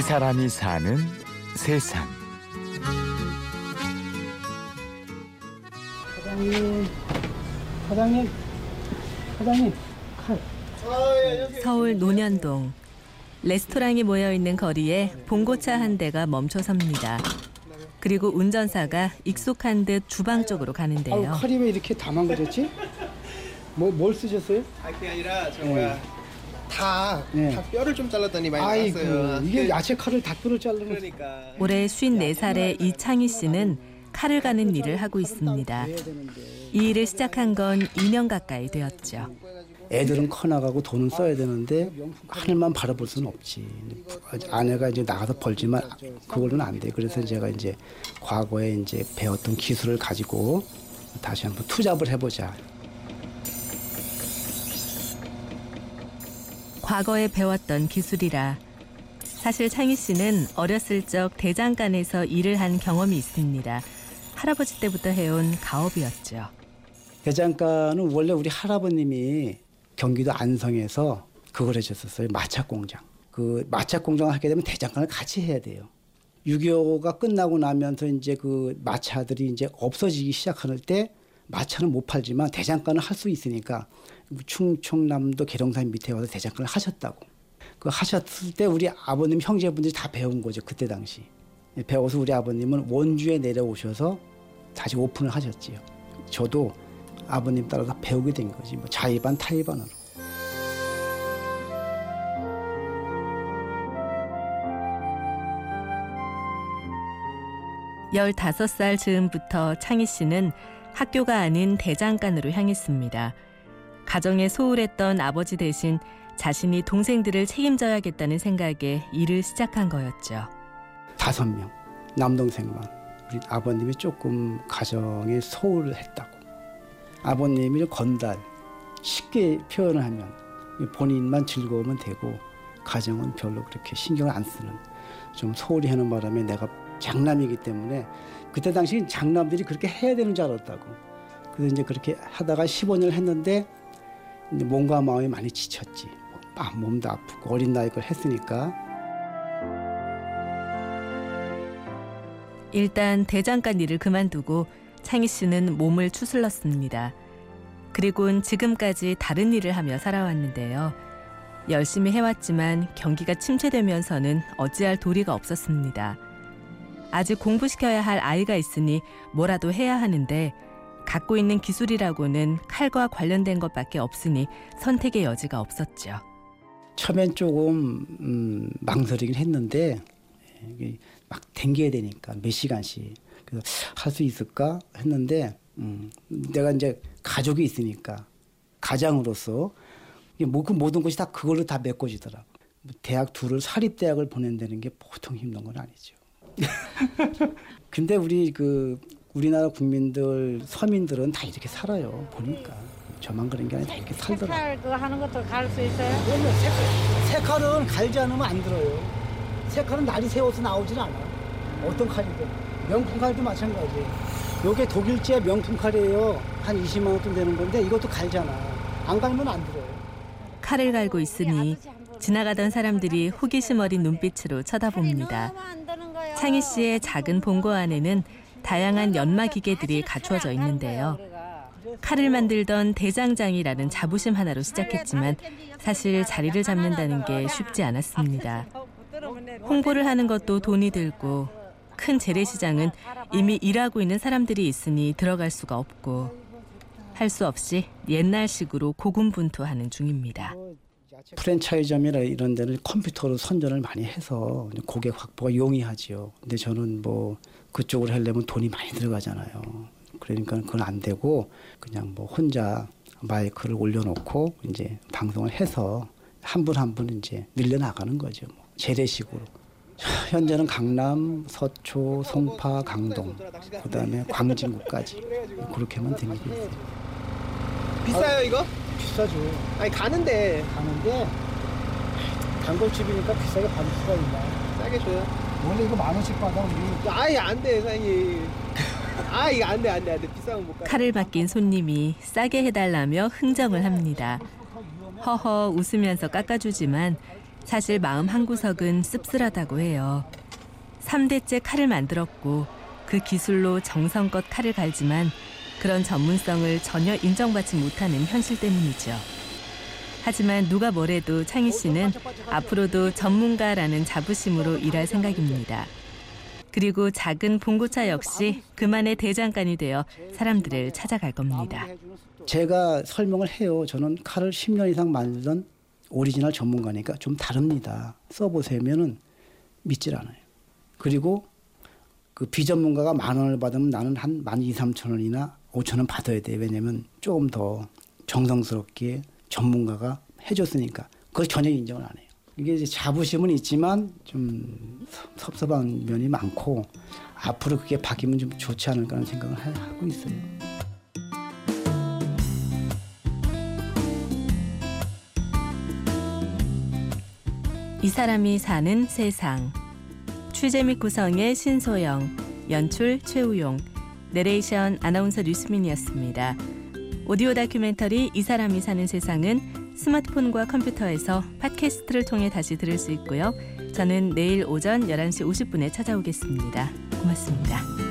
이 사람이 사는 세상. 사장님, 사장님, 사장님, 칼. 서울 논현동 레스토랑이 모여 있는 거리에 봉고차 한 대가 멈춰 섭니다. 그리고 운전사가 익숙한 듯 주방 쪽으로 가는데요. 칼이 왜 이렇게 다망그렸지? 뭐, 뭘 쓰셨어요? 아 그게 아니라 저 뭐야 다, 네. 다 뼈를 좀 잘랐더니 많이 아이고, 나왔어요. 이게 그- 야채 칼을 다 뼈를 자르는 거 그러니까 올해 54살의 이창희 씨는 칼을 가는 일을 하고 있습니다. 이 일을 시작한 건 2년 가까이 되었죠. 애들은 커 나가고 돈은 써야 되는데 하늘만 바라볼 수는 없지. 아내가 이제 나가서 벌지만 그걸로는 안 돼. 그래서 제가 이제 과거에 이제 배웠던 기술을 가지고 다시 한번 투잡을 해보자. 과거에 배웠던 기술이라 사실 창희 씨는 어렸을 적 대장간에서 일을 한 경험이 있습니다. 할아버지 때부터 해온 가업이었죠. 대장간은 원래 우리 할아버님이 경기도 안성에서 그걸 해줬었어요. 마차 공장. 그 마차 공장을 하게 되면 대장간을 같이 해야 돼요. 6.25가 끝나고 나면서 이제 그 마차들이 이제 없어지기 시작할 때 마차는 못 팔지만 대장간을 할수 있으니까 충청남도 계룡산 밑에 와서 대장간을 하셨다고. 그 하셨을 때 우리 아버님 형제분들이 다 배운 거죠. 그때 당시. 배워서 우리 아버님은 원주에 내려오셔서 다시 오픈을 하셨지요. 저도 아버님 따라서 배우게 된 거지. 뭐 자의반 타의반으로. 15살 즈음부터 창희 씨는 학교가 아닌 대장간으로 향했습니다. 가정에 소홀했던 아버지 대신 자신이 동생들을 책임져야겠다는 생각에 일을 시작한 거였죠. 다섯 명 남동생만 우리 아버님이 조금 가정에 소홀했다고 아버님이 건달 쉽게 표현을 하면 본인만 즐거우면 되고 가정은 별로 그렇게 신경을 안 쓰는 좀 소홀히 하는 바람에 내가 장남이기 때문에 그때 당시 장남들이 그렇게 해야 되는 줄 알았다고 그래서 이제 그렇게 하다가 15년을 했는데 이제 몸과 마음이 많이 지쳤지 아, 몸도 아프고 어린 나이 걸 했으니까 일단 대장간 일을 그만두고 창희 씨는 몸을 추슬렀습니다. 그리고는 지금까지 다른 일을 하며 살아왔는데요. 열심히 해왔지만 경기가 침체되면서는 어찌할 도리가 없었습니다. 아직 공부시켜야 할 아이가 있으니 뭐라도 해야 하는데 갖고 있는 기술이라고는 칼과 관련된 것밖에 없으니 선택의 여지가 없었죠. 처음엔 조금 음, 망설이긴 했는데 막 댕겨야 되니까 몇 시간씩 그래서 할 수 있을까 했는데 음, 내가 이제 가족이 있으니까 가장으로서 뭐, 그 모든 것이 다 그걸로 다 메꿔지더라고. 대학 둘을 사립 대학을 보낸다는 게 보통 힘든 건 아니죠. 근데 우리 그 우리나라 국민들 서민들은 다 이렇게 살아요. 보니까 저만 그런 게 아니라 다 이렇게 살더라고. 색깔 그거 하는 것도 갈 수 있어요? 그러면 색, 색깔 은 갈지 않으면 안 들어요. 색깔은 날이 새워서 나오질 않아. 어떤 칼이든. 명품 칼도 마찬가지. 요게 독일제 명품 칼이에요. 한 20만 원돈 되는 건데 이것도 갈잖아. 안 갈면 안 들어요. 칼을 갈고 있으니 지나가던 사람들이 호기심 어린 눈빛으로 쳐다봅니다. 창희 씨의 작은 본고 안에는 다양한 연마 기계들이 갖추어져 있는데요. 칼을 만들던 대장장이라는 자부심 하나로 시작했지만 사실 자리를 잡는다는 게 쉽지 않았습니다. 홍보를 하는 것도 돈이 들고 큰 재래시장은 이미 일하고 있는 사람들이 있으니 들어갈 수가 없고 할 수 없이 옛날식으로 고군분투하는 중입니다. 프랜차이점이나 이런 데는 컴퓨터로 선전을 많이 해서 고객 확보가 용이하지요. 근데 저는 뭐 그쪽으로 하려면 돈이 많이 들어가잖아요. 그러니까 그건 안 되고 그냥 뭐 혼자 마이크를 올려놓고 이제 방송을 해서 한 분 한 분 이제 늘려나가는 거죠. 뭐 재래식으로. 현재는 강남, 서초, 송파, 강동, 그다음에 광진구까지 그렇게만 다니고 있어요. 비싸요 이거? 비싸죠. 아니 가는데 가는데 단골집이니까 비싸게 받을 수가 있나? 싸게 줘요. 원래 이거 만 원씩 받아 우리. 아예 안돼 사장님. 아 이거 안돼 안돼 안돼 비싸면 못 가. 칼을 맡긴 손님이 싸게 해달라며 흥정을 합니다. 허허 웃으면서 깎아주지만 사실 마음 한구석은 씁쓸하다고 해요. 3대째 칼을 만들었고 그 기술로 정성껏 칼을 갈지만 그런 전문성을 전혀 인정받지 못하는 현실 때문이죠. 하지만 누가 뭐래도 창희 씨는 앞으로도 전문가라는 자부심으로 일할 생각입니다. 그리고 작은 봉고차 역시 그만의 대장간이 되어 사람들을 찾아갈 겁니다. 제가 설명을 해요. 저는 칼을 10년 이상 만들던 오리지널 전문가니까 좀 다릅니다. 써보세요면은 믿질 않아요. 그리고 그 비전문가가 만 원을 받으면 나는 한 만 이, 삼천 원이나 오천 원 받아야 돼. 왜냐면 조금 더 정성스럽게 전문가가 해줬으니까. 그걸 전혀 인정을 안 해요. 이게 이제 자부심은 있지만 좀 섭- 섭섭한 면이 많고 앞으로 그게 바뀌면 좀 좋지 않을까 하는 생각을 하- 하고 있어요. 이 사람이 사는 세상. 취재 및 구성의 신소영, 연출 최우용, 내레이션 아나운서 류수민이었습니다. 오디오 다큐멘터리 이 사람이 사는 세상은 스마트폰과 컴퓨터에서 팟캐스트를 통해 다시 들을 수 있고요. 저는 내일 오전 11시 50분에 찾아오겠습니다. 고맙습니다.